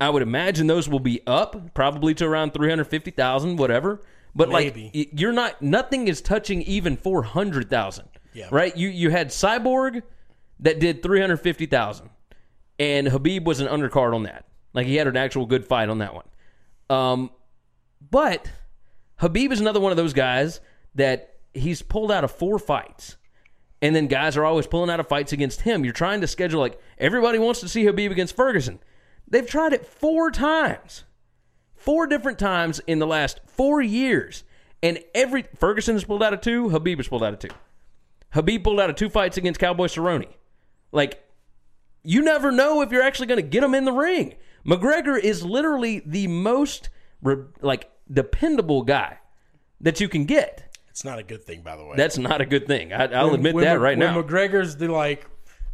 I would imagine those will be up probably to around 350,000 whatever. But Maybe. like you're not nothing is touching even 400,000. Yeah. Right? You you had Cyborg that did 350,000 and Khabib was an undercard on that. Like he had an actual good fight on that one. Um but Khabib is another one of those guys that he's pulled out of four fights. And then guys are always pulling out of fights against him. You're trying to schedule like everybody wants to see Khabib against Ferguson. They've tried it four times. Four different times in the last four years. And every Ferguson has pulled out of two, Khabib has pulled out of two. Khabib pulled out of two fights against Cowboy Cerrone. Like, you never know if you're actually going to get him in the ring. McGregor is literally the most re- like dependable guy that you can get. it's not a good thing, by the way. That's not a good thing. I, I'll When- admit when that right when now. McGregor's the like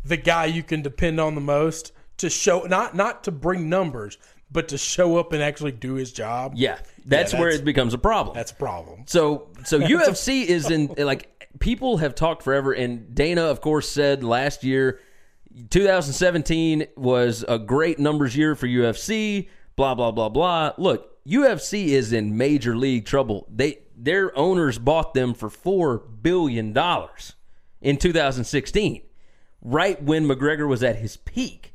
the guy you can depend on the most to show not not to bring numbers, but to show up and actually do his job. yeah, that's where that's- it becomes a problem. That's a problem. So so UFC is in like people have talked forever and Dana of course said last year 2017 was a great numbers year for UFC blah blah blah blah look UFC is in major league trouble they their owners bought them for 4 billion dollars in 2016 right when McGregor was at his peak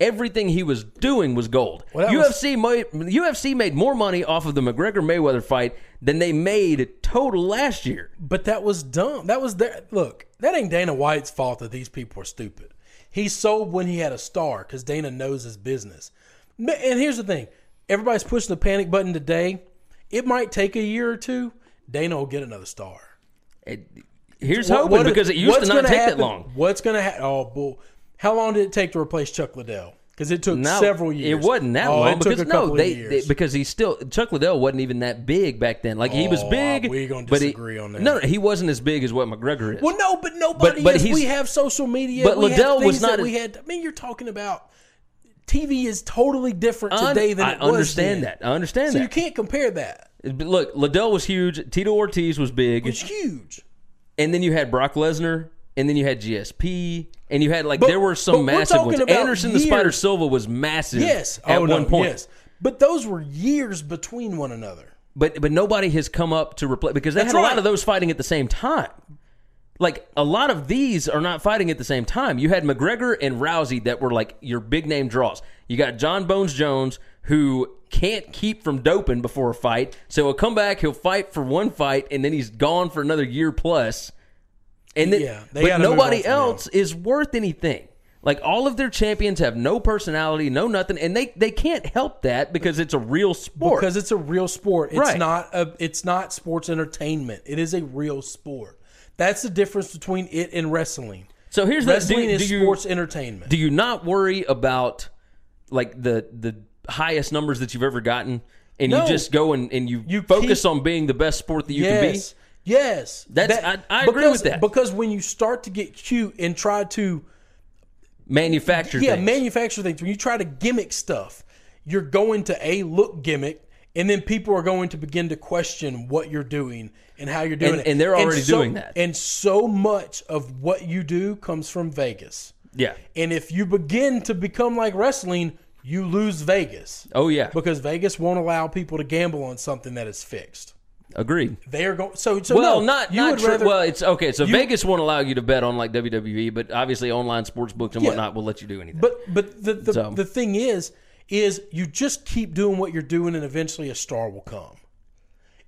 everything he was doing was gold. Well, that was- UFC made, UFC made more money off of the McGregor Mayweather fight than they made total last year. But that was dumb. That was their look. That ain't Dana White's fault that these people are stupid. He sold when he had a star because Dana knows his business. And here's the thing: everybody's pushing the panic button today. It might take a year or two. Dana will get another star. Here's What- hoping what- because it used to not take happen- that long. What's going to happen? Oh, bull. How long did it take to replace Chuck Liddell? Because it took No, several years. It wasn't that oh, long It took because no, they, they- years. because he still Chuck Liddell wasn't even that big back then. Like he was Oh, big, we gonna but he- disagree on that. No, no, he wasn't as big as what McGregor is. well, no, but nobody but is. We have social media. but Liddell was things not that a- we had. I mean, you're talking about TV is totally different today than I it was understand then. that. I understand So that. you can't compare that. Look, Liddell was huge. Tito Ortiz was big. It's huge. and then you had Brock Lesnar, and then you had GSP, and you had like But- there were some massive ones. Anderson the Spider. Silva was massive. Yes. at oh, no, one point. Yes. But those were years between one another. But but nobody has come up to replace because they That's had a lot of those fighting at the same time. Like a lot of these are not fighting at the same time. You had McGregor and Rousey that were like your big name draws. You got Jon Bones Jones who can't keep from doping before a fight, so he'll come back, he'll fight for one fight, and then he's gone for another year plus. And then, Yeah, but nobody else is worth anything. Like all of their champions have no personality, no nothing, and they they can't help that because it's a real sport. because it's a real sport. It's Right. not a, it's not sports entertainment. It is a real sport. That's the difference between it and wrestling. so here's the Wrestling is do you, sports entertainment. Do you not worry about like the the highest numbers that you've ever gotten, and No. you just go and, and you, You focus keep- on being the best sport that you can be? Yes. That's- I- I agree with that. because when you start to get cute and try to Manufacture yeah things. manufacture things, when you try to gimmick stuff, you're going to a look gimmick. And then people are going to begin to question what you're doing and how you're doing And- it. and they're already so- doing that. And so much of what you do comes from Vegas. yeah. And if you begin to become like wrestling, you lose Vegas. Oh yeah. Because Vegas won't allow people to gamble on something that is fixed. Agreed. They are going. So, so Well, no, not you not would rather. well, it's okay. So you- Vegas won't allow you to bet on like WWE, but obviously online sports books and Yeah. whatnot will let you do anything. but but the the, So- the thing is, is you just keep doing what you're doing and eventually a star will come.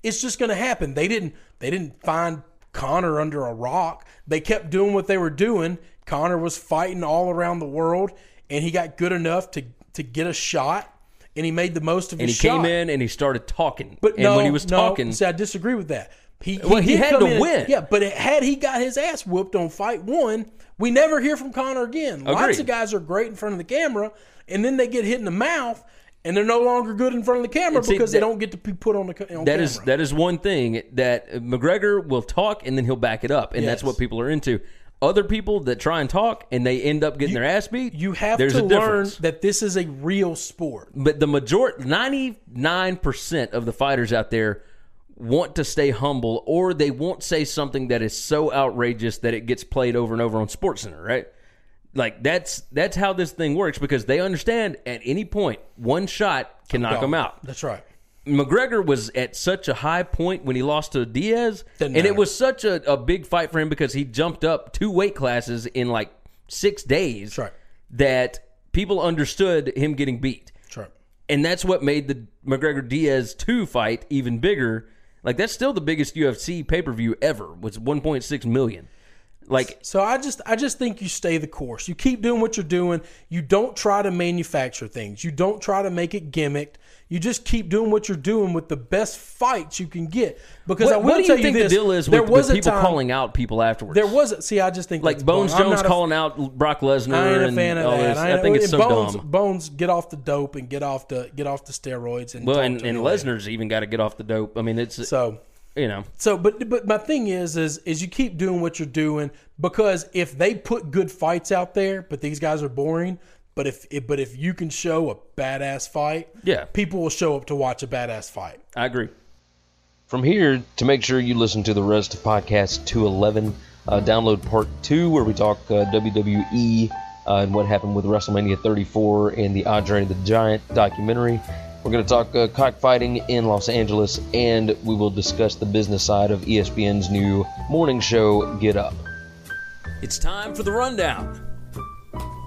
It's just going to happen. They didn't they didn't find Conor under a rock. They kept doing what they were doing. Conor was fighting all around the world and he got good enough to to get a shot and he made the most of And he his shot. came in and he started talking. But and no, when he was no, talking, see, I disagree with that. He, Well, he had to in win. yeah, but it, had he got his ass whooped on fight one, we never hear from Conor again. Lots of guys are great in front of the camera, and then they get hit in the mouth, and they're no longer good in front of the camera And see, because they don't get to be put on the on That camera. is that is one thing that McGregor will talk and then he'll back it up, and that's what people are into. Other people that try and talk and they end up getting their ass beat. you have there's to a learn difference. that this is a real sport. But the majority, ninety nine percent of the fighters out there want to stay humble, or they won't say something that is so outrageous that it gets played over and over on SportsCenter, right? Like that's that's how this thing works because they understand at any point one shot can knock them out. That's right. McGregor was at such a high point when he lost to Diaz, and it was such a, a big fight for him because he jumped up two weight classes in like six days. Right. That people understood him getting beat, right. and that's what made the McGregor Diaz two fight even bigger. Like that's still the biggest UFC pay per view ever. Was one point six million. Like So I just I just think you stay the course. You keep doing what you're doing. You don't try to manufacture things. You don't try to make it gimmicked. You just keep doing what you're doing with the best fights you can get. Because I what, will what do tell you think this, the deal is there with, was with people time, calling out people afterwards? There was a, see, I just think like Bones Jones a- calling out Brock Lesnar. I ain't a and fan of that. I, I, think it's so Bones, dumb. Bones, get off the dope and get off the get off the steroids and Well, and, and. Lesnar's even got to get off the dope. I mean, it's So you know, So, but but my thing is, is is you keep doing what you're doing because if they put good fights out there, but these guys are boring. But if, if but if you can show a badass fight, Yeah. people will show up to watch a badass fight. I agree. From here, to make sure you listen to the rest of podcast 211, uh, download part two where we talk uh, WWE uh, and what happened with WrestleMania 34 and the Andre the Giant documentary. We're going to talk uh, cockfighting in Los Angeles, and we will discuss the business side of ESPN's new morning show, Get Up. It's time for the rundown.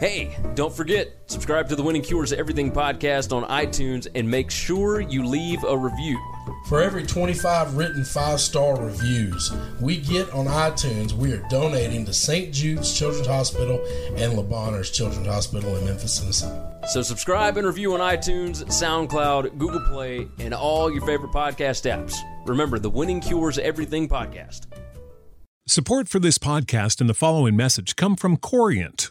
Hey, don't forget, subscribe to the Winning Cures Everything podcast on iTunes and make sure you leave a review. For every 25 written five star reviews we get on iTunes, we are donating to St. Jude's Children's Hospital and Le Bonheur Children's Hospital in Memphis, Tennessee. So subscribe and review on iTunes, SoundCloud, Google Play, and all your favorite podcast apps. Remember, the Winning Cures Everything podcast. Support for this podcast and the following message come from Corient.